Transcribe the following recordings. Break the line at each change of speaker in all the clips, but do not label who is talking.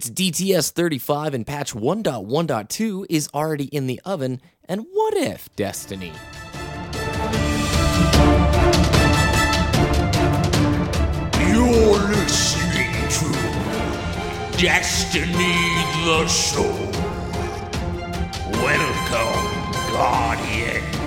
It's DTS 35 and patch 1.1.2 is already in the oven. And what if, Destiny?
You're listening to Destiny the Show. Welcome, Guardians.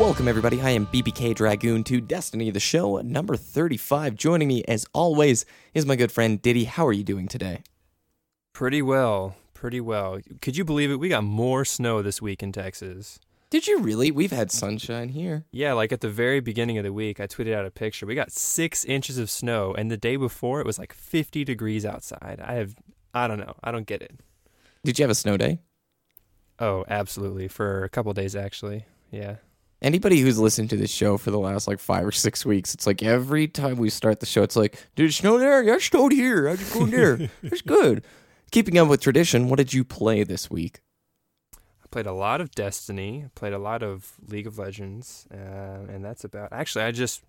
Welcome, everybody. I am BBK Dragoon to Destiny, the show number 35. Joining me, as always, is my good friend Diddy. How are you doing today?
Pretty well. Pretty well. Could you believe it? We got more snow this week in Texas.
Did you really? We've had sunshine here.
Yeah, like at the very beginning of the week, I tweeted out a picture. We got six inches of snow, and the day before it was like 50 degrees outside. I have, I don't know. I don't get it.
Did you have a snow day?
Oh, absolutely. For a couple days, actually. Yeah.
Anybody who's listened to this show for the last like five or six weeks, it's like every time we start the show, it's like, did it snow there? Yeah, it snowed here. I just go there. It's good. Keeping up with tradition, what did you play this week?
I played a lot of Destiny, played a lot of League of Legends, uh, and that's about. Actually, I just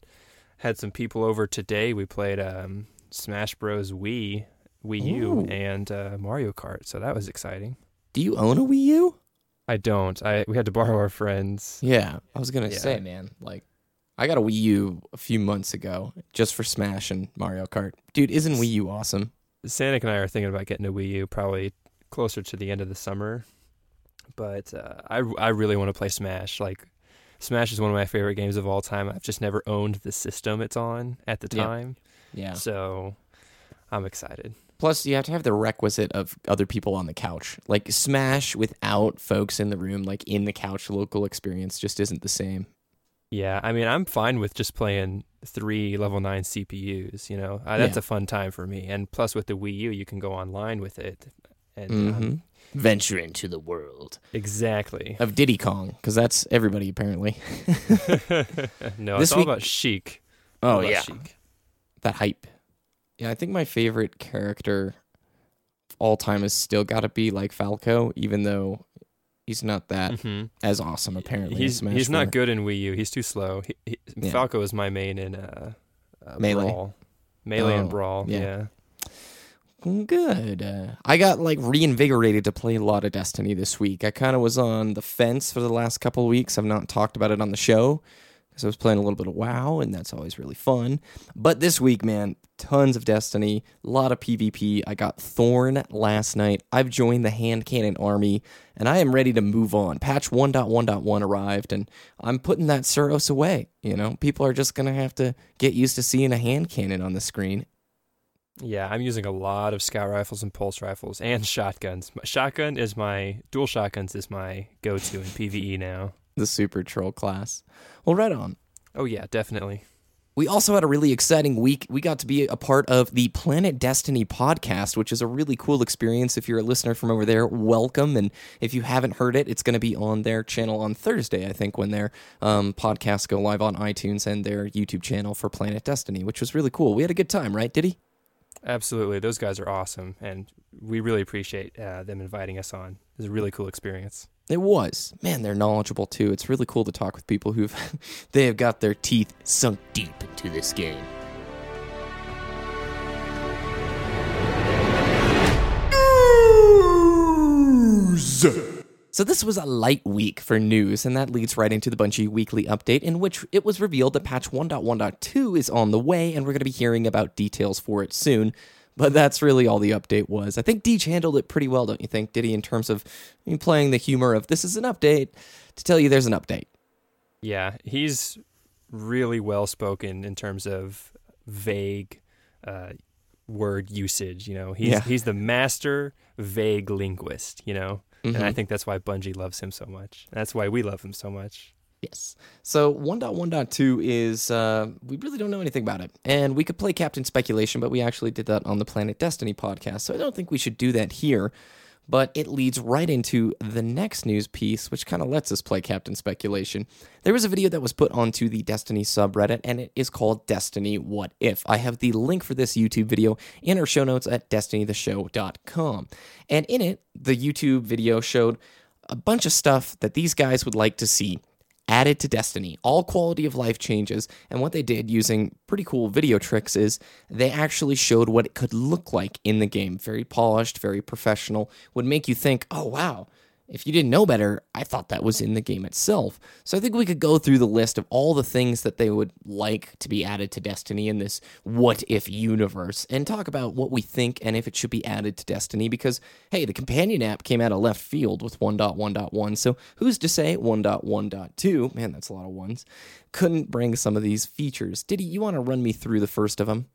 had some people over today. We played um, Smash Bros. Wii, Wii U,
Ooh.
and uh, Mario Kart, so that was exciting.
Do you own a Wii U?
I don't. I we had to borrow our friends.
Yeah, I was gonna
Yeah.
say, man, like I got a Wii U a few months ago just for Smash and Mario Kart. Dude, isn't Wii U awesome?
Sanic and I are thinking about getting a Wii U probably closer to the end of the summer. But uh, I I really want to play Smash. Like Smash is one of my favorite games of all time. I've just never owned the system it's on at the
Yeah.
time.
Yeah.
So I'm excited.
Plus, you have to have the requisite of other people on the couch. Like Smash without folks in the room, like in the couch local experience, just isn't the same.
Yeah, I mean, I'm fine with just playing three level nine CPUs. You know, uh, that's
Yeah.
a fun time for me. And plus, with the Wii U, you can go online with it. And um,
hmm Venture into the world
exactly.
of Diddy Kong, because that's everybody apparently.
no,
This
it's all
week-
about Sheik.
Oh
All
yeah,
Sheik.
that hype. Yeah, I think my favorite character of all time has still got to be like Falco, even though he's not that
Mhm.
as awesome apparently.
He's he's
4.
not good in Wii U. He's too slow. He, he,
Yeah.
Falco is my main in uh, uh,
Melee.
Brawl. Melee
Oh,
and Brawl.
yeah.
Yeah.
Good. Uh, I got like reinvigorated to play a lot of Destiny this week. I kind of was on the fence for the last couple weeks. I've not talked about it on the show because I was playing a little bit of WoW, and that's always really fun. But this week, man, tons of Destiny, a lot of PvP. I got Thorn last night. I've joined the hand cannon army, and I am ready to move on. Patch 1.1.1 arrived, and I'm putting that Suros away. You know, people are just gonna have to get used to seeing a hand cannon on the screen.
Yeah, I'm using a lot of scout rifles and pulse rifles and shotguns. My- Shotgun is my dual shotguns is my go-to in PvE now.
The super troll class. Well, right on.
Oh yeah, definitely.
We also had a really exciting week. We got to be a part of the Planet Destiny podcast, which is a really cool experience. If you're a listener from over there, welcome. And if you haven't heard it, it's going to be on their channel on Thursday, I think, when their um, podcasts go live on iTunes and their YouTube channel for Planet Destiny, which was really cool. We had a good time, right? Diddy?
Absolutely, those guys are awesome, and we really appreciate uh, them inviting us on. It was a really cool experience.
It was. Man, they're knowledgeable too. It's really cool to talk with people who've they have got their teeth sunk deep into this game. News. So this was a light week for news, and that leads right into the Bungie weekly update, in which it was revealed that patch 1.1.2 is on the way, and we're going to be hearing about details for it soon. But that's really all the update was. I think Deej handled it pretty well, don't you think, Diddy, in terms of I mean, playing the humor of this is an update to tell you there's an update.
Yeah, he's really well spoken in terms of vague uh, word usage. You know, he's
Yeah.
he's the master vague linguist. You know, and I
Mhm.
think that's why Bungie loves him so much. That's why we love him so much.
Yes. So 1.1.2 is uh, we really don't know anything about it, and we could play Captain Speculation, but we actually did that on the Planet Destiny podcast, so I don't think we should do that here. But it leads right into the next news piece, which kind of lets us play Captain Speculation. There was a video that was put onto the Destiny subreddit, and it is called Destiny What If. I have the link for this YouTube video in our show notes at destinytheshow.com. And in it, the YouTube video showed a bunch of stuff that these guys would like to see added to Destiny. All quality of life changes. And what they did using pretty cool video tricks is they actually showed what it could look like in the game. Very polished, very professional. Would make you think, oh, wow if you didn't know better, I thought that was in the game itself. So I think we could go through the list of all the things that they would like to be added to Destiny in this what if universe and talk about what we think and if it should be added to Destiny because, hey, the companion app came out of left field with 1.1.1. So who's to say 1.1.2, man, that's a lot of ones, couldn't bring some of these features? Diddy, you want to run me through the first of them?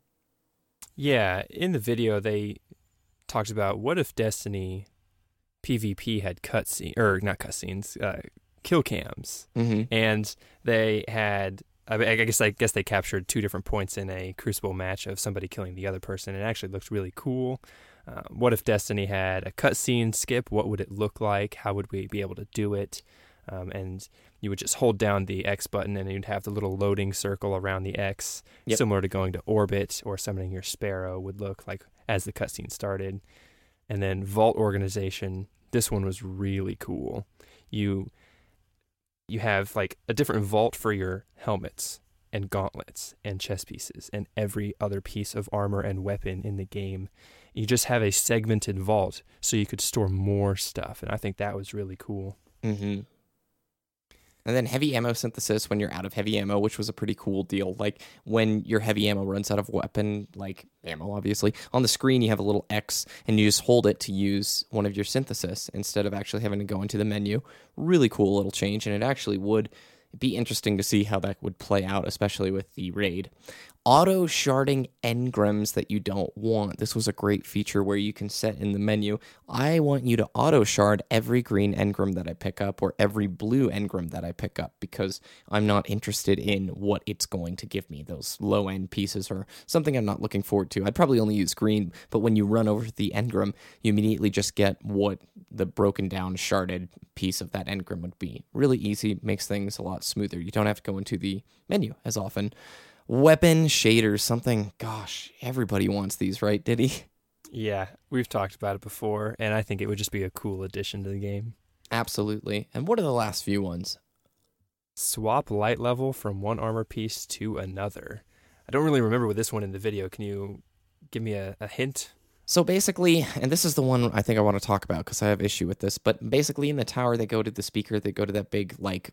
Yeah, in the video they talked about what if Destiny PvP had cutscene or not cutscenes, uh, kill cams,
Mm-hmm.
and they had. I mean, I guess I guess they captured two different points in a Crucible match of somebody killing the other person. It actually looked really cool. Uh, what if Destiny had a cutscene skip? What would it look like? How would we be able to do it? Um, and you would just hold down the X button, and you'd have the little loading circle around the X,
Yep.
similar to going to orbit or summoning your Sparrow would look like as the cutscene started. And then Vault Organization. This one was really cool. You you have like a different vault for your helmets and gauntlets and chest pieces and every other piece of armor and weapon in the game. You just have a segmented vault so you could store more stuff, and I think that was really cool.
Mm-hmm. And then heavy ammo synthesis when you're out of heavy ammo, which was a pretty cool deal. Like when your heavy ammo runs out of weapon, like ammo, obviously, on the screen you have a little X and you just hold it to use one of your synthesis instead of actually having to go into the menu. Really cool little change, and it actually would be interesting to see how that would play out, especially with the raid. Auto sharding engrams that you don't want. This was a great feature where you can set in the menu, I want you to auto shard every green engram that I pick up or every blue engram that I pick up because I'm not interested in what it's going to give me. Those low end pieces or something I'm not looking forward to. I'd probably only use green, but when you run over the engram, you immediately just get what the broken down sharded piece of that engram would be. Really easy, makes things a lot smoother. You don't have to go into the menu as often. Weapon shaders, something, gosh, everybody wants these, right, Diddy?
Yeah, we've talked about it before, and I think it would just be a cool addition to the game.
Absolutely. And what are the last few ones?
Swap light level from one armor piece to another. I don't really remember with this one in the video. Can you give me a, a hint?
So basically, and this is the one I think I want to talk about because I have issue with this, but basically in the tower, they go to the speaker, they go to that big, like,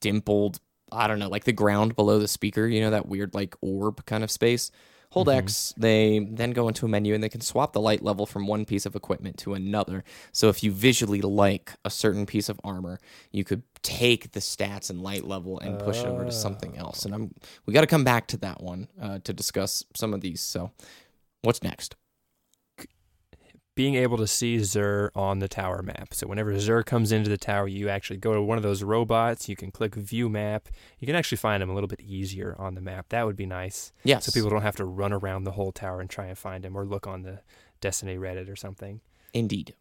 dimpled, I don't know, like the ground below the speaker, you know, that weird, like, orb kind of space. Hold X, they then go into a menu and they can swap the light level from one piece of equipment to another. So if you visually like a certain piece of armor, you could take the stats and light level and push it over to something else. And I'm we got to come back to that one uh, to discuss some of these. So what's next?
Being able to see Xur on the tower map. So whenever Xur comes into the tower, you actually go to one of those robots. You can click View Map. You can actually find him a little bit easier on the map. That would be nice.
Yes.
So people don't have to run around the whole tower and try and find him, or look on the Destiny Reddit or something.
Indeed.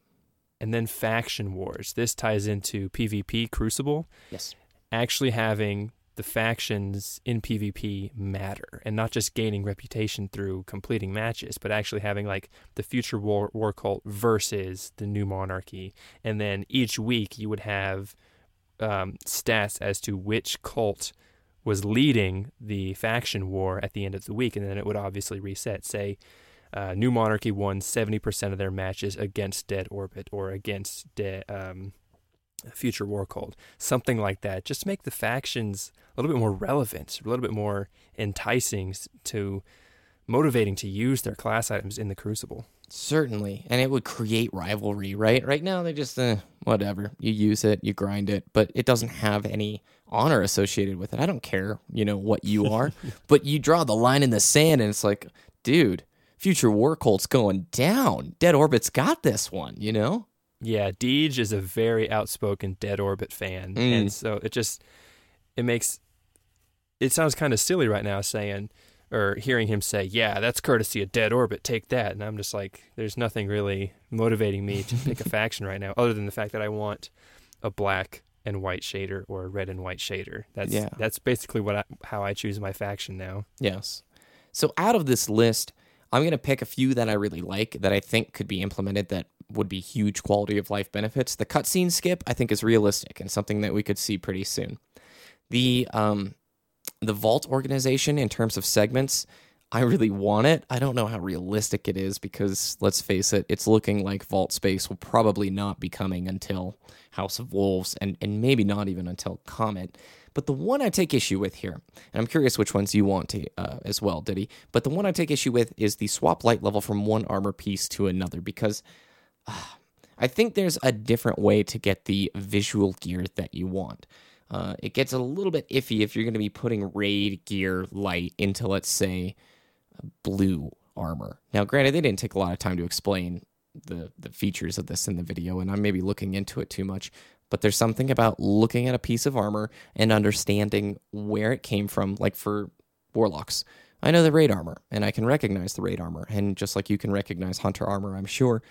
And then faction wars. This ties into PvP Crucible.
Yes.
Actually having the factions in PvP matter and not just gaining reputation through completing matches, but actually having like the future war, war cult versus the new monarchy. And then each week you would have um, stats as to which cult was leading the faction war at the end of the week. And then it would obviously reset. Say, uh, New Monarchy won 70% of their matches against Dead Orbit or against De- um, Future War Cult, something like that. Just to make the factions a little bit more relevant, a little bit more enticing to motivating to use their class items in the Crucible.
Certainly. And it would create rivalry, right? Right now, they just, uh, whatever. You use it, you grind it, but it doesn't have any honor associated with it. I don't care, you know, what you are, but you draw the line in the sand and it's like, dude, Future War Cult's going down. Dead Orbit's got this one, you know?
Yeah, Deej is a very outspoken Dead Orbit fan,
Mm.
and so it just it makes it sounds kind of silly right now saying or hearing him say, "Yeah, that's courtesy of Dead Orbit. Take that." And I'm just like, there's nothing really motivating me to pick a faction right now, other than the fact that I want a black and white shader or a red and white shader. That's
Yeah.
that's basically what I, how I choose my faction now.
Yes. So out of this list, I'm going to pick a few that I really like that I think could be implemented that would be huge quality of life benefits. The cutscene skip, I think, is realistic and something that we could see pretty soon. The um the vault organization in terms of segments, I really want it. I don't know how realistic it is because let's face it, it's looking like Vault Space will probably not be coming until House of Wolves and, and maybe not even until Comet. But the one I take issue with here, and I'm curious which ones you want to uh, as well, Diddy, but the one I take issue with is the swap light level from one armor piece to another because I think there's a different way to get the visual gear that you want. Uh, it gets a little bit iffy if you're going to be putting raid gear light into, let's say, blue armor. Now, granted, they didn't take a lot of time to explain the the features of this in the video, and I'm maybe looking into it too much. But there's something about looking at a piece of armor and understanding where it came from. Like for warlocks, I know the raid armor, and I can recognize the raid armor, and just like you can recognize hunter armor, I'm sure.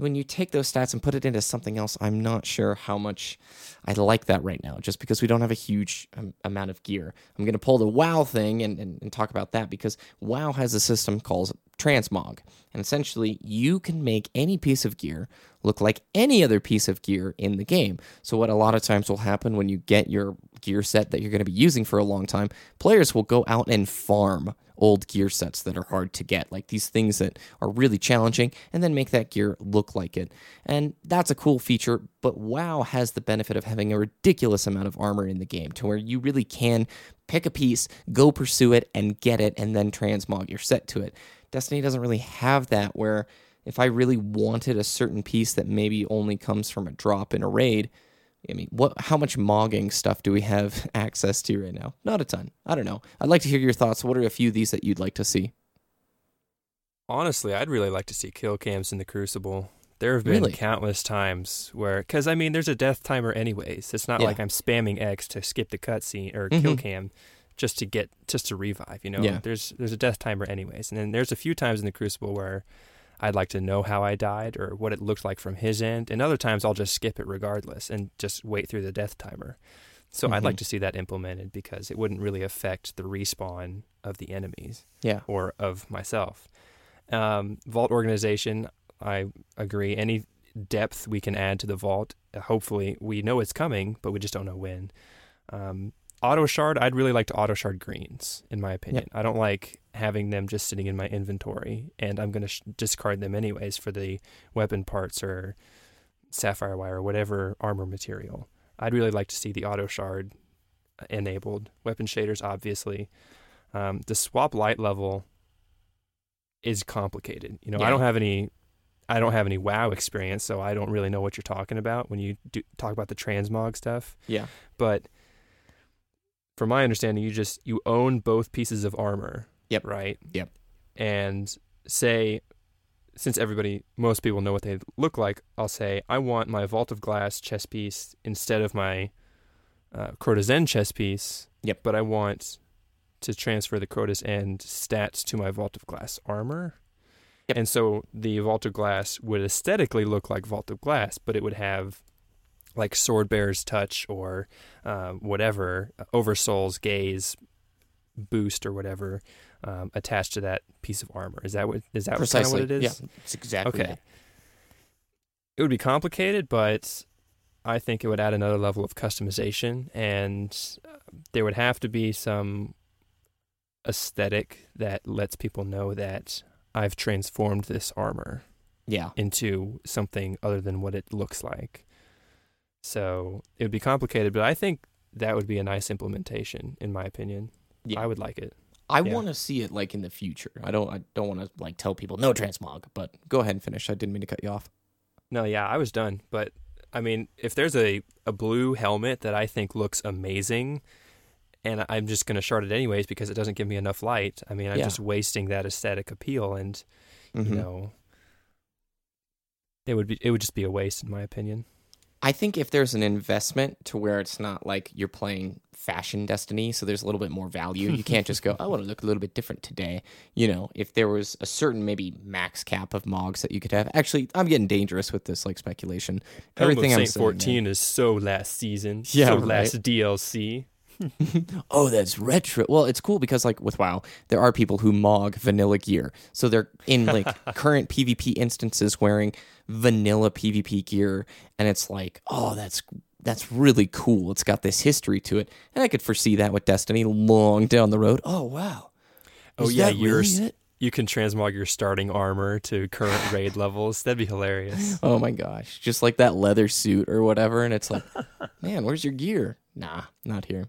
When you take those stats and put it into something else, I'm not sure how much I like that right now, just because we don't have a huge um, amount of gear. I'm going to pull the WoW thing and, and, and talk about that because WoW has a system called transmog. And essentially, you can make any piece of gear look like any other piece of gear in the game. So, what a lot of times will happen when you get your gear set that you're going to be using for a long time, players will go out and farm old gear sets that are hard to get, like these things that are really challenging, and then make that gear look like it. And that's a cool feature, but WoW has the benefit of having a ridiculous amount of armor in the game to where you really can pick a piece, go pursue it, and get it, and then transmog your set to it. Destiny doesn't really have that where if I really wanted a certain piece that maybe only comes from a drop in a raid, I mean, what? How much mogging stuff do we have access to right now? Not a ton. I don't know. I'd like to hear your thoughts. What are a few of these that you'd like to see?
Honestly, I'd really like to see kill cams in the Crucible. There have been
Really?
countless times where, because I mean, there's a death timer anyways. It's not
Yeah.
like I'm spamming X to skip the cutscene or kill
Mhm.
cam just to get just to revive. You know,
Yeah.
there's there's a death timer anyways, and then there's a few times in the Crucible where I'd like to know how I died or what it looked like from his end, and other times I'll just skip it regardless and just wait through the death timer. So I'd
Mhm.
like to see that implemented because it wouldn't really affect the respawn of the enemies
Yeah.
or of myself. Um, vault organization, I agree. Any depth we can add to the vault, hopefully we know it's coming, but we just don't know when. Um, auto shard, I'd really like to auto shard greens, in my opinion. I don't like having them just sitting in my inventory, and I'm going to sh- discard them anyways for the weapon parts or sapphire wire or whatever armor material. I'd really like to see the auto shard enabled. Weapon shaders, obviously. Um, the swap light level is complicated. You know, I don't have any, I don't have any WoW experience, so I don't really know what you're talking about when you do, talk about the transmog stuff.
Yeah.
But from my understanding, you just you own both pieces of armor.
Yep.
Right.
Yep.
And say, since everybody, most people know what they look like, I'll say I want my Vault of Glass chest piece instead of my uh, Crota's End chest piece.
Yep.
But I want to transfer the Crota's End stats to my Vault of Glass armor.
Yep.
And so the Vault of Glass would aesthetically look like Vault of Glass, but it would have like Sword Bearer's Touch or uh, whatever, Oversoul's Gaze boost or whatever um, attached to that piece of armor. Is that what is that kind of
Precisely.
what it is?
Yeah. It's exactly.
Okay. It would be complicated, but I think it would add another level of customization, and uh, there would have to be some aesthetic that lets people know that I've transformed this armor
Yeah.
into something other than what it looks like. So it would be complicated, but I think that would be a nice implementation, in my opinion.
Yeah.
I would like it.
I
yeah.
want to see it like in the future. I don't. I don't want to like tell people no transmog. But go ahead and finish. I didn't mean to cut you off.
No, yeah, I was done. But I mean, if there's a, a blue helmet that I think looks amazing, and I'm just going to shard it anyways because it doesn't give me enough light, I mean, I'm
Yeah.
just wasting that aesthetic appeal, and
Mhm.
you know, it would be it would just be a waste in my opinion.
I think if there's an investment to where it's not like you're playing fashion destiny, so there's a little bit more value. You can't just go, I want to look a little bit different today. You know, if there was a certain maybe max cap of mogs that you could have. Actually, I'm getting dangerous with this like speculation. Everything I'm
Saint
saying.
14 is so last season,
Yeah,
so
right.
last DLC.
oh, that's retro. Well, it's cool because like with WoW, there are people who mog vanilla gear. So they're in like current PvP instances wearing vanilla PvP gear and it's like, "Oh, that's that's really cool. It's got this history to it, and I could foresee that with Destiny long down the road. Oh wow!
Oh
Is
yeah, you're
really it?
you can transmog your starting armor to current raid levels. That'd be hilarious.
Oh my gosh, just like that leather suit or whatever, and it's like, man, where's your gear? Nah, not here.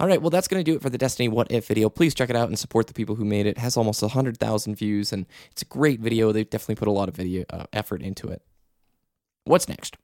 All right, well, that's going to do it for the Destiny What If video. Please check it out and support the people who made it. It has almost 100,000 views, and it's a great video. They've definitely put a lot of video uh, effort into it. What's next?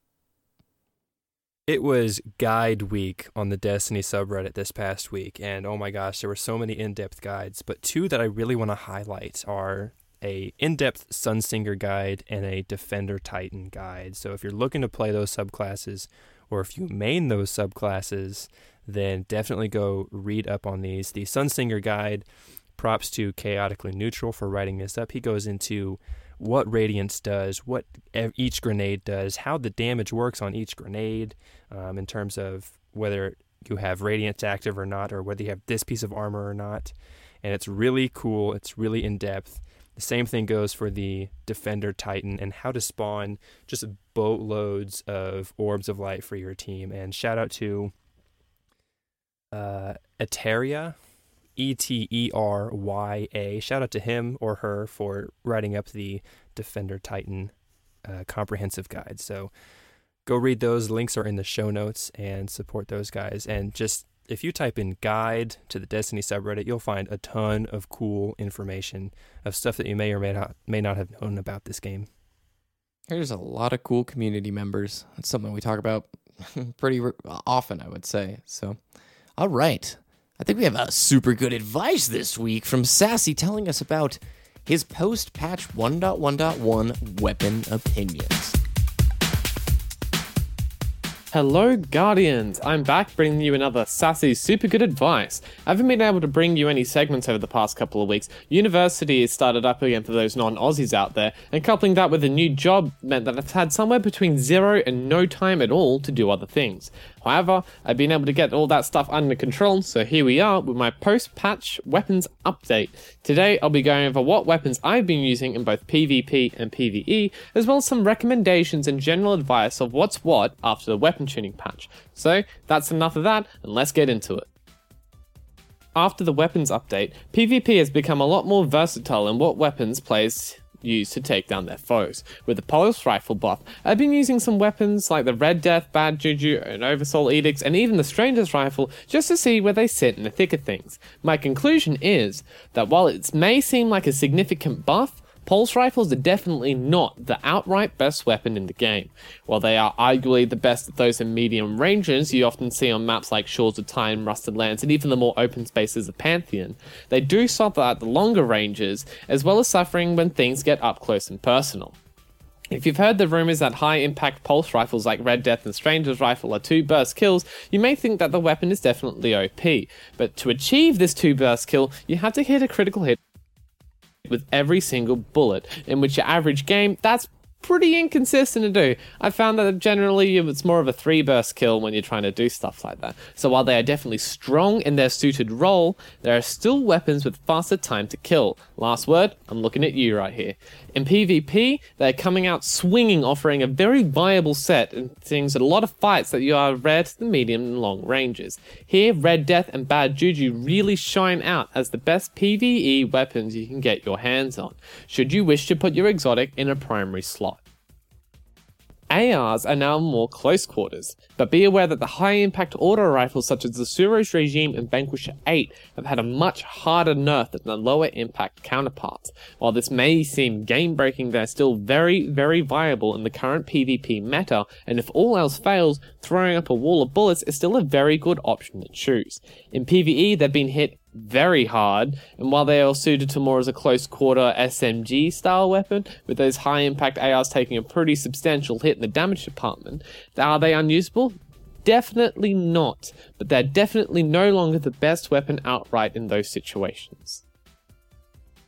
It was guide week on the Destiny subreddit this past week, and oh my gosh, there were so many in-depth guides. But two that I really want to highlight are a in-depth Sunsinger guide and a Defender Titan guide. So if you're looking to play those subclasses, or if you main those subclasses, then definitely go read up on these. The Sunsinger guide, props to Chaotically Neutral for writing this up. He goes into what Radiance does, what each grenade does, how the damage works on each grenade, um, in terms of whether you have Radiance active or not, or whether you have this piece of armor or not. And it's really cool. It's really in depth. The same thing goes for the Defender Titan and how to spawn just boatloads of orbs of light for your team. And shout out to uh, Eterya, E T E R Y A. Shout out to him or her for writing up the Defender Titan uh, comprehensive guide. So go read those. Links are in the show notes and support those guys. And just if you type in guide to the Destiny subreddit, you'll find a ton of cool information of stuff that you may or may not may not have known about this game.
There's a lot of cool community members. It's something we talk about pretty re- often, I would say. So, all right. I think we have a super good advice this week from Sassy telling us about his post patch 1.1.1 weapon opinions.
Hello, Guardians! I'm back bringing you another sassy, super good advice. I haven't been able to bring you any segments over the past couple of weeks. University has started up again for those non Aussies out there, and coupling that with a new job meant that I've had somewhere between zero and no time at all to do other things. However, I've been able to get all that stuff under control, so here we are with my post patch weapons update. Today, I'll be going over what weapons I've been using in both PvP and PvE, as well as some recommendations and general advice of what's what after the weapon tuning patch. So, that's enough of that, and let's get into it. After the weapons update, PvP has become a lot more versatile in what weapons players use to take down their foes. With the Pulse Rifle buff, I've been using some weapons like the Red Death, Bad Juju, and Oversoul Edicts, and even the Stranger's Rifle just to see where they sit in the thick of things. My conclusion is that while it may seem like a significant buff, Pulse rifles are definitely not the outright best weapon in the game. While they are arguably the best at those in medium ranges you often see on maps like Shores of Time, Rusted Lands, and even the more open spaces of Pantheon, they do suffer at the longer ranges, as well as suffering when things get up close and personal. If you've heard the rumors that high impact pulse rifles like Red Death and Stranger's Rifle are two burst kills, you may think that the weapon is definitely OP. But to achieve this two burst kill, you have to hit a critical hit with every single bullet, in which your average game, that's pretty inconsistent to do. I found that generally it's more of a three burst kill when you're trying to do stuff like that. So while they are definitely strong in their suited role, there are still weapons with faster time to kill. Last word, I'm looking at you right here. In PvP, they're coming out swinging, offering a very viable set and things a lot of fights that you are rare to the medium, and long ranges. Here, Red Death and Bad Juju really shine out as the best PvE weapons you can get your hands on, should you wish to put your exotic in a primary slot. ARs are now more close quarters, but be aware that the high impact auto rifles such as the Suros Regime and Vanquisher 8 have had a much harder nerf than the lower impact counterparts. While this may seem game breaking, they're still very, very viable in the current PvP meta, and if all else fails, throwing up a wall of bullets is still a very good option to choose. In PvE, they've been hit very hard, and while they are suited to more as a close quarter SMG style weapon, with those high impact ARs taking a pretty substantial hit in the damage department, are they unusable? Definitely not, but they're definitely no longer the best weapon outright in those situations.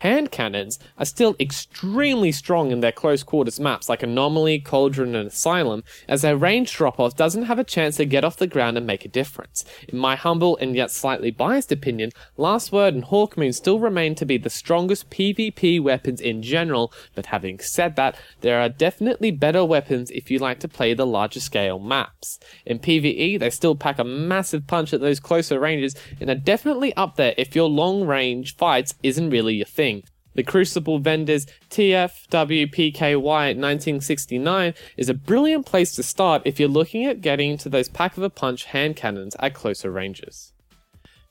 Hand cannons are still extremely strong in their close quarters maps like Anomaly, Cauldron, and Asylum, as their range drop off doesn't have a chance to get off the ground and make a difference. In my humble and yet slightly biased opinion, Last Word and Hawkmoon still remain to be the strongest PvP weapons in general, but having said that, there are definitely better weapons if you like to play the larger scale maps. In PvE, they still pack a massive punch at those closer ranges and are definitely up there if your long range fights isn't really your thing. The Crucible vendors TFWPKY 1969 is a brilliant place to start if you're looking at getting to those pack of a punch hand cannons at closer ranges.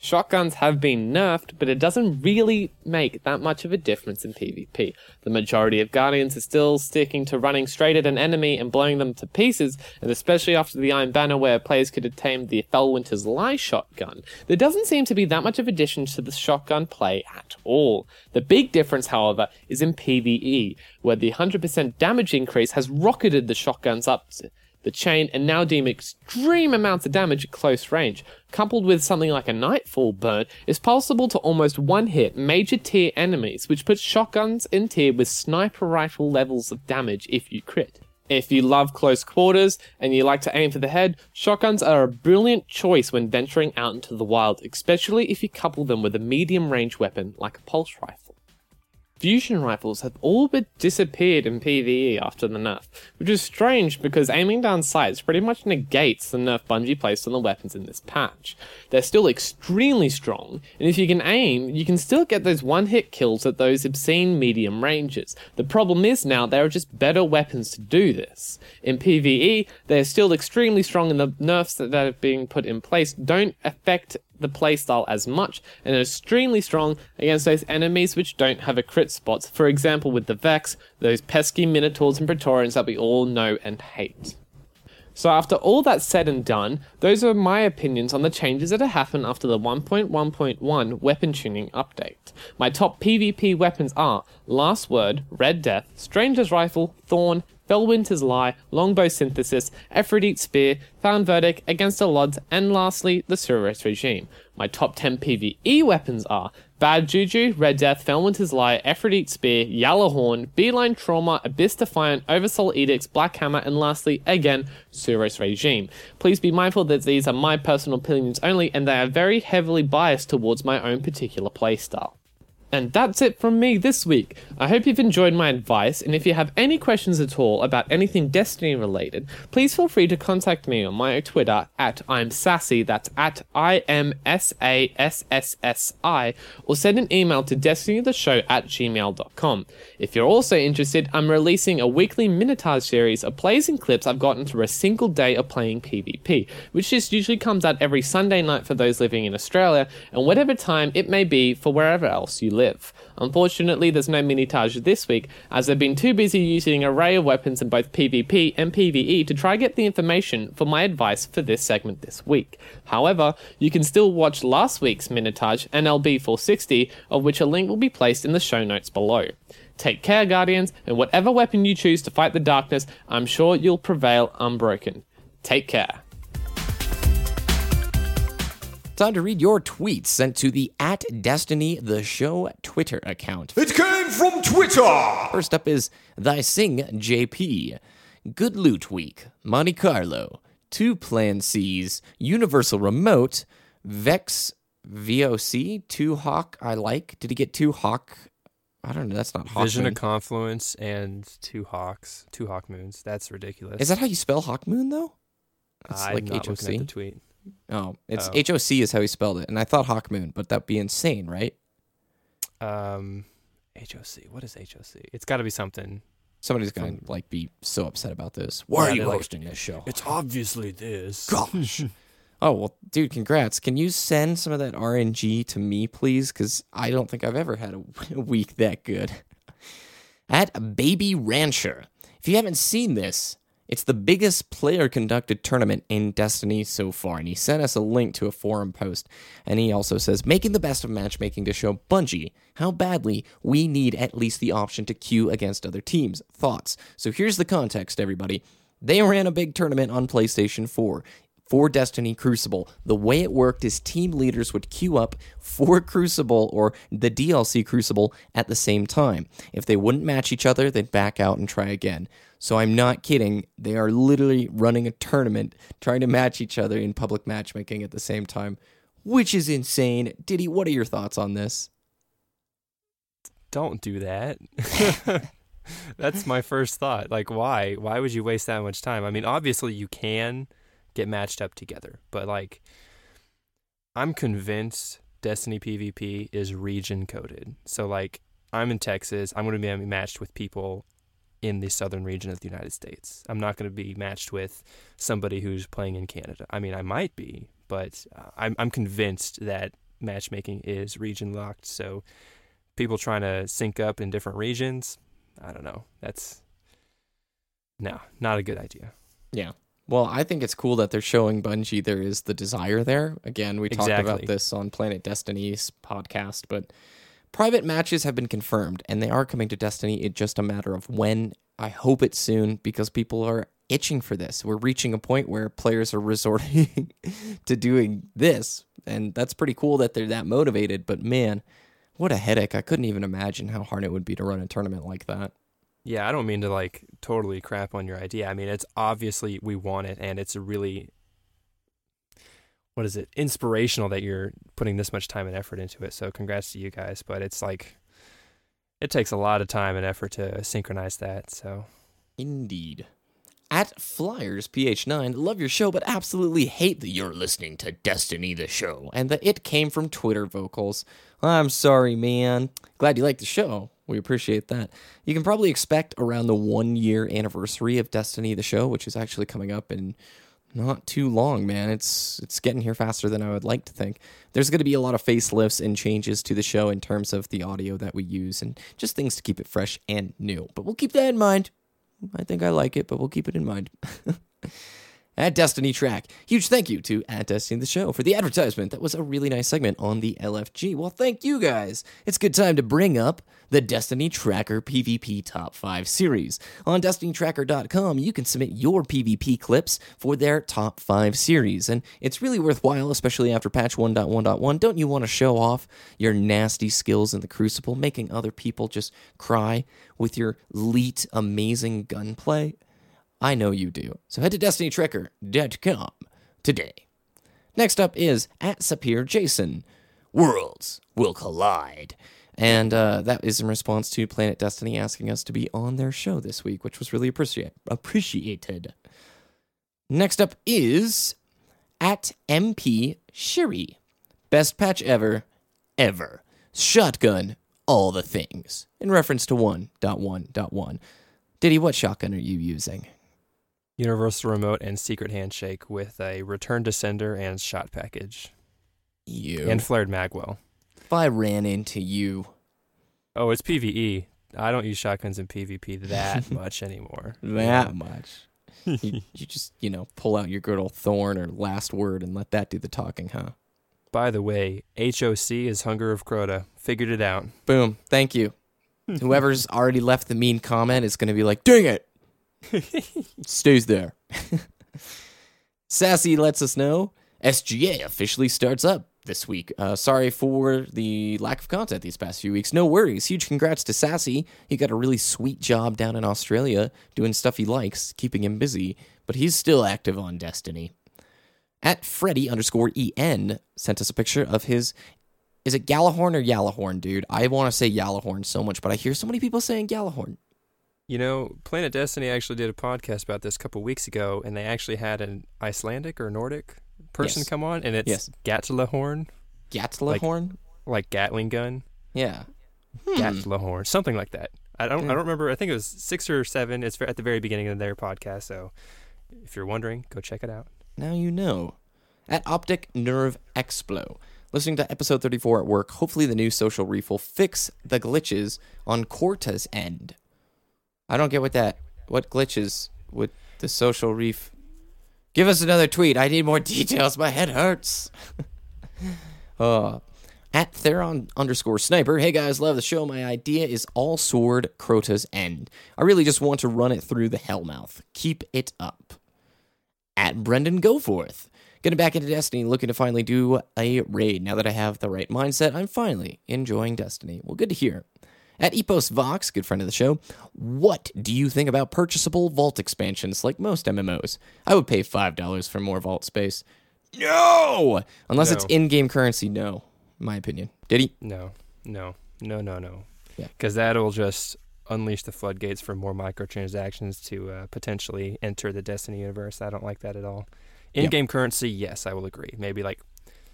Shotguns have been nerfed, but it doesn't really make that much of a difference in PvP. The majority of Guardians are still sticking to running straight at an enemy and blowing them to pieces, and especially after the Iron Banner where players could attain the Felwinter's Lie shotgun, there doesn't seem to be that much of addition to the shotgun play at all. The big difference, however, is in PvE, where the 100% damage increase has rocketed the shotguns up to the chain and now deem extreme amounts of damage at close range, coupled with something like a Nightfall burn, is possible to almost one hit major tier enemies, which puts shotguns in tier with sniper rifle levels of damage if you crit. If you love close quarters and you like to aim for the head, shotguns are a brilliant choice when venturing out into the wild, especially if you couple them with a medium range weapon like a pulse rifle. Fusion rifles have all but disappeared in PvE after the nerf, which is strange because aiming down sights pretty much negates the nerf Bungie placed on the weapons in this patch. They're still extremely strong, and if you can aim, you can still get those one hit kills at those obscene medium ranges. The problem is now there are just better weapons to do this. In PvE, they're still extremely strong, and the nerfs that are being put in place don't affect the playstyle as much and are extremely strong against those enemies which don't have a crit spots, For example, with the Vex, those pesky Minotaurs and Praetorians that we all know and hate. So, after all that said and done, those are my opinions on the changes that have happened after the 1.1.1 weapon tuning update. My top PvP weapons are Last Word, Red Death, Stranger's Rifle, Thorn, Felwinter's Lie, Longbow Synthesis, Efrideet's Spear, Found Verdict, Against the Odds, and lastly, the Suros Regime. My top 10 PvE weapons are Bad Juju, Red Death, Felwinter's Lie, Efrideet's Spear, Yalahorn, Beeline Trauma, Abyss Defiant, Oversoul Edicts, Black Hammer, and lastly, again, Suros Regime. Please be mindful that these are my personal opinions only and they are very heavily biased towards my own particular playstyle. And that's it from me this week. I hope you've enjoyed my advice, and if you have any questions at all about anything Destiny related, please feel free to contact me on my Twitter at I'm Sassy, that's at I M S A S S S I, or send an email to destinytheshow at gmail.com. If you're also interested, I'm releasing a weekly Minitage series of plays and clips I've gotten through a single day of playing PvP, which just usually comes out every Sunday night for those living in Australia, and whatever time it may be for wherever else you live. Unfortunately, there's no Minitage this week, as I've been too busy using an array of weapons in both PvP and PvE to try get the information for my advice for this segment this week. However, you can still watch last week's Minitage NLB 460, of which a link will be placed in the show notes below. Take care, Guardians, and whatever weapon you choose to fight the darkness, I'm sure you'll prevail unbroken. Take care.
Time to read your tweets sent to the at Destiny the Show Twitter account.
It came from Twitter.
First up is Thy Sing JP. Good Loot Week, Monte Carlo, Two Plan Cs, Universal Remote, Vex VOC, Two Hawk I like. Did he get two Hawk? I don't know. That's not Hawk.
Vision
Moon.
of Confluence and two hawks, two hawk moons. That's ridiculous.
Is that how you spell Hawk Moon though? It's
I'm
like
not looking at the tweet.
Oh, it's
Oh.
H O C is how he spelled it, and I thought Hawk Moon, but that'd be insane, right?
Um, HOC. What is HOC? It's got to be something.
Somebody's gonna like be so upset about this. Why
Yeah,
are you
they're like,
hosting this show?
It's obviously this.
Gosh. oh well, dude, congrats. Can you send some of that RNG to me, please? Because I don't think I've ever had a, a week that good. At Baby Rancher, if you haven't seen this, it's the biggest player conducted tournament in Destiny so far, and he sent us a link to a forum post. And he also says, making the best of matchmaking to show Bungie how badly we need at least the option to queue against other teams. Thoughts? So here's the context, everybody. They ran a big tournament on PlayStation 4. for Destiny Crucible. The way it worked is team leaders would queue up for Crucible or the DLC Crucible at the same time. If they wouldn't match each other, they'd back out and try again. So I'm not kidding. They are literally running a tournament trying to match each other in public matchmaking at the same time, which is insane. Diddy, what are your thoughts on this?
Don't do that. That's my first thought. Like, why? Why would you waste that much time? I mean, obviously you can get matched up together, but like, I'm convinced Destiny PvP is region coded. So like, I'm in Texas. I'm going to be matched with people in the southern region of the United States. I'm not going to be matched with somebody who's playing in Canada. I mean, I might be, but uh, I'm I'm convinced that matchmaking is region locked. So people trying to sync up in different regions, I don't know. That's no, not a good idea.
Yeah. Well, I think it's cool that they're showing Bungie there is the desire there. Again, we talked about this on Planet Destiny's podcast, but private matches have been confirmed and they are coming to Destiny. It's just a matter of when. I hope it's soon because people are itching for this. We're reaching a point where players are resorting to doing this, and that's pretty cool that they're that motivated, but man, what a headache. I couldn't even imagine how hard it would be to run a tournament like that.
Yeah, I don't mean to like totally crap on your idea. I mean, it's obviously we want it and it's a really what is it? Inspirational that you're putting this much time and effort into it. So congrats to you guys, but it's like it takes a lot of time and effort to synchronize that. So
Indeed. At Flyers PH9, love your show, but absolutely hate that you're listening to Destiny the show, and that it came from Twitter vocals. I'm sorry, man. Glad you like the show. We appreciate that. You can probably expect around the one year anniversary of Destiny the show, which is actually coming up in not too long, man. It's it's getting here faster than I would like to think. There's going to be a lot of facelifts and changes to the show in terms of the audio that we use and just things to keep it fresh and new. But we'll keep that in mind. I think I like it, but we'll keep it in mind. at Destiny Track. Huge thank you to At Destiny the Show for the advertisement. That was a really nice segment on the LFG. Well, thank you guys. It's good time to bring up the Destiny Tracker PvP Top 5 series. On DestinyTracker.com, you can submit your PvP clips for their Top 5 series. And it's really worthwhile, especially after patch 1.1.1. Don't you want to show off your nasty skills in the Crucible, making other people just cry with your elite, amazing gunplay? I know you do. So head to DestinyTracker.com today. Next up is at Sapir Jason. Worlds will collide. And uh, that is in response to Planet Destiny asking us to be on their show this week, which was really appreciate- appreciated. Next up is at MP Shiri. Best patch ever, ever. Shotgun, all the things. In reference to 1.1.1. Diddy, what shotgun are you using?
Universal Remote and Secret Handshake with a Return to Sender and Shot Package
You.
and Flared Magwell.
if I ran into you
Oh, it's PVE. I don't use shotguns in PvP that much anymore.
that much, you, you just, you know, pull out your good old thorn or last word and let that do the talking, huh?
By the way, HOC is Hunger of Crota. Figured it out.
Boom. Thank you. Whoever's already left the mean comment is going to be like, dang it. Stays there. Sassy lets us know SGA officially starts up this week. Uh, sorry for the lack of content these past few weeks. No worries. Huge congrats to Sassy. He got a really sweet job down in Australia doing stuff he likes, keeping him busy, but he's still active on Destiny. At Freddy underscore EN sent us a picture of his is it Galahorn or Yallahorn, dude? I want to say Yallahorn so much, but I hear so many people saying Galahorn.
You know, Planet Destiny actually did a podcast about this a couple weeks ago, and they actually had an Icelandic or Nordic person
Yes.
come on, and it's
Yes.
Gatlahorn,
Gatlahorn?
like Gatling gun,
yeah. Hmm.
Gatlahorn, something like that. I don't,
Yeah.
I hmm. don't remember. I think it was six or seven. It's at the very beginning of their podcast. So, if you're wondering, go check it out.
Now you know. At Optic Nerve Explo. Listening to episode 34 at work, hopefully the new social reef will fix the glitches on Crota's end. I don't get what that, what glitches with the social reef. Give us another tweet. I need more details. My head hurts. uh, at Theron underscore sniper. Hey guys, love the show. My idea is all sword Crota's end. I really just want to run it through the Hellmouth. Keep it up at Brendan Goforth. Getting back into Destiny, looking to finally do a raid. Now that I have the right mindset, I'm finally enjoying Destiny. Well, good to hear. At Epos Vox, good friend of the show, what do you think about purchasable vault expansions like most MMOs? I would pay $5 for more vault space. No! Unless it's in game currency, no, in my opinion. Diddy?
No, no, no, no, no.
Yeah.
Because that'll just unleash the floodgates for more microtransactions to uh, potentially enter the Destiny universe. I don't like that at all. In-game currency, yes, I will agree. Maybe like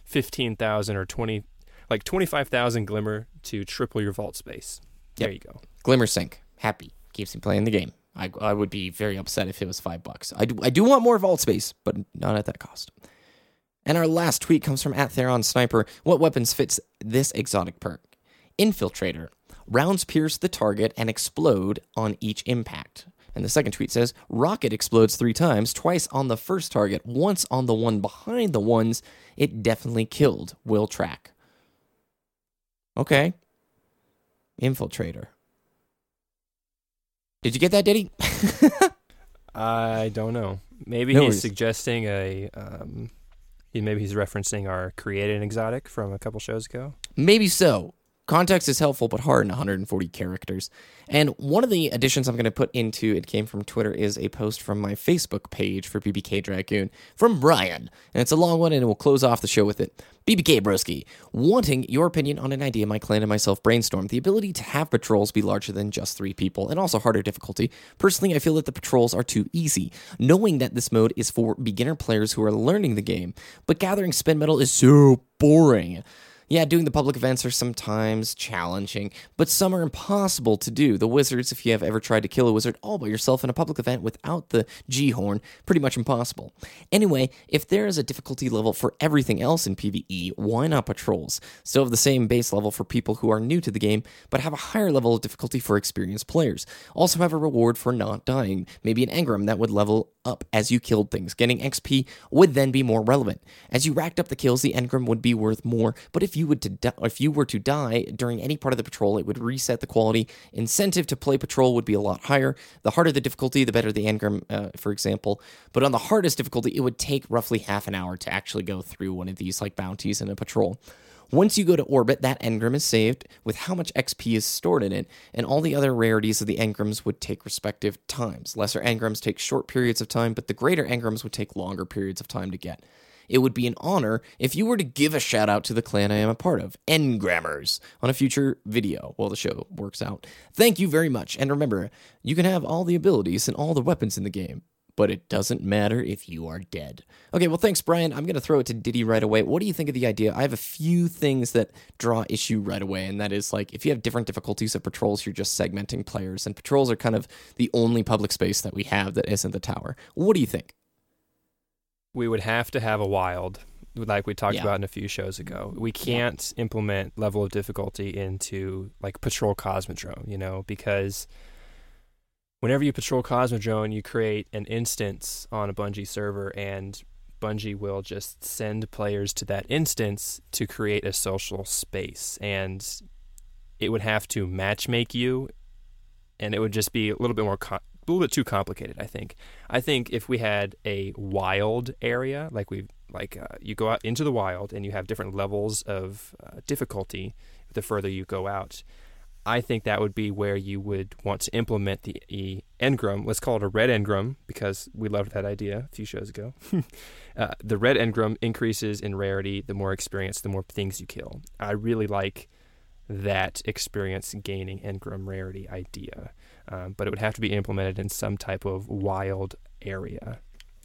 fifteen thousand or twenty, like twenty-five thousand glimmer to triple your vault space. There
Yep.
you go.
Glimmer sink, happy, keeps me playing the game. I, I would be very upset if it was five bucks. I do, I do want more vault space, but not at that cost. And our last tweet comes from at Theron Sniper. What weapons fits this exotic perk? Infiltrator. Rounds pierce the target and explode on each impact. And the second tweet says rocket explodes three times, twice on the first target, once on the one behind the ones it definitely killed. Will track. Okay. Infiltrator. Did you get that, Diddy?
I don't know. Maybe
No
he's
worries.
suggesting a. Um, maybe he's referencing our created an exotic from a couple shows ago.
Maybe so. Context is helpful, but hard in 140 characters. And one of the additions I'm going to put into it came from Twitter is a post from my Facebook page for BBK Dragoon from Brian. And it's a long one, and we'll close off the show with it. BBK Broski, wanting your opinion on an idea my clan and myself brainstormed the ability to have patrols be larger than just three people, and also harder difficulty. Personally, I feel that the patrols are too easy, knowing that this mode is for beginner players who are learning the game, but gathering spin metal is so boring. Yeah, doing the public events are sometimes challenging, but some are impossible to do. The wizards, if you have ever tried to kill a wizard all by yourself in a public event without the G horn, pretty much impossible. Anyway, if there is a difficulty level for everything else in PvE, why not patrols? Still have the same base level for people who are new to the game, but have a higher level of difficulty for experienced players. Also have a reward for not dying, maybe an engram that would level up as you killed things. Getting XP would then be more relevant. As you racked up the kills, the engram would be worth more, but if you would to di- if you were to die during any part of the patrol, it would reset the quality. Incentive to play patrol would be a lot higher. The harder the difficulty, the better the engram, uh, for example. But on the hardest difficulty, it would take roughly half an hour to actually go through one of these like bounties in a patrol. Once you go to orbit, that engram is saved with how much XP is stored in it, and all the other rarities of the engrams would take respective times. Lesser engrams take short periods of time, but the greater engrams would take longer periods of time to get. It would be an honor if you were to give a shout out to the clan I am a part of, Engrammers, on a future video while the show works out. Thank you very much, and remember, you can have all the abilities and all the weapons in the game, but it doesn't matter if you are dead. Okay, well, thanks, Brian. I'm going to throw it to Diddy right away. What do you think of the idea? I have a few things that draw issue right away, and that is like if you have different difficulties of patrols, you're just segmenting players, and patrols are kind of the only public space that we have that isn't the tower. What do you think?
We would have to have a wild, like we talked
Yeah.
about in a few shows ago. We can't implement level of difficulty into like patrol Cosmodrome, you know, because whenever you patrol Cosmodrome, you create an instance on a Bungie server, and Bungie will just send players to that instance to create a social space, and it would have to matchmake you, and it would just be a little bit more. Co- a little bit too complicated, I think. I think if we had a wild area, like we like uh, you go out into the wild and you have different levels of uh, difficulty the further you go out. I think that would be where you would want to implement the e engram. Let's call it a red engram because we loved that idea a few shows ago. uh, the red engram increases in rarity the more experience, the more things you kill. I really like that experience gaining engram rarity idea, um, but it would have to be implemented in some type of wild area.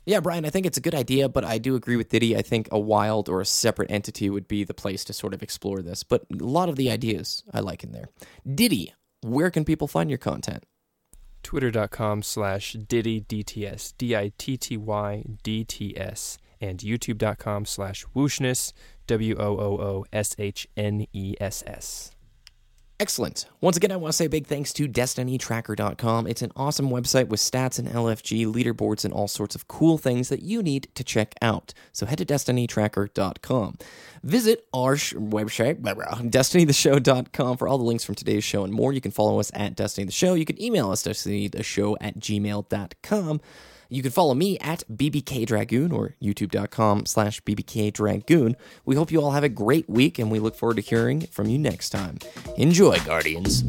Yeah, Brian, I think it's a good idea, but I do agree with Diddy. I think a wild or a separate entity would be the place to sort of explore this. But a lot of the ideas I like in there. Diddy, where can people find your content?
Twitter.com slash Diddy DTS, D I T T Y D T S, and YouTube.com slash Wooshness, W O O O S H N E S S.
Excellent. Once again, I want to say big thanks to DestinyTracker.com. It's an awesome website with stats and LFG, leaderboards, and all sorts of cool things that you need to check out. So head to DestinyTracker.com. Visit our sh- website, DestinyTheShow.com for all the links from today's show and more. You can follow us at Destiny the Show. You can email us, DestinyTheShow at gmail.com. You can follow me at BBK Dragoon or youtube.com slash BBK Dragoon. We hope you all have a great week and we look forward to hearing from you next time. Enjoy, Guardians.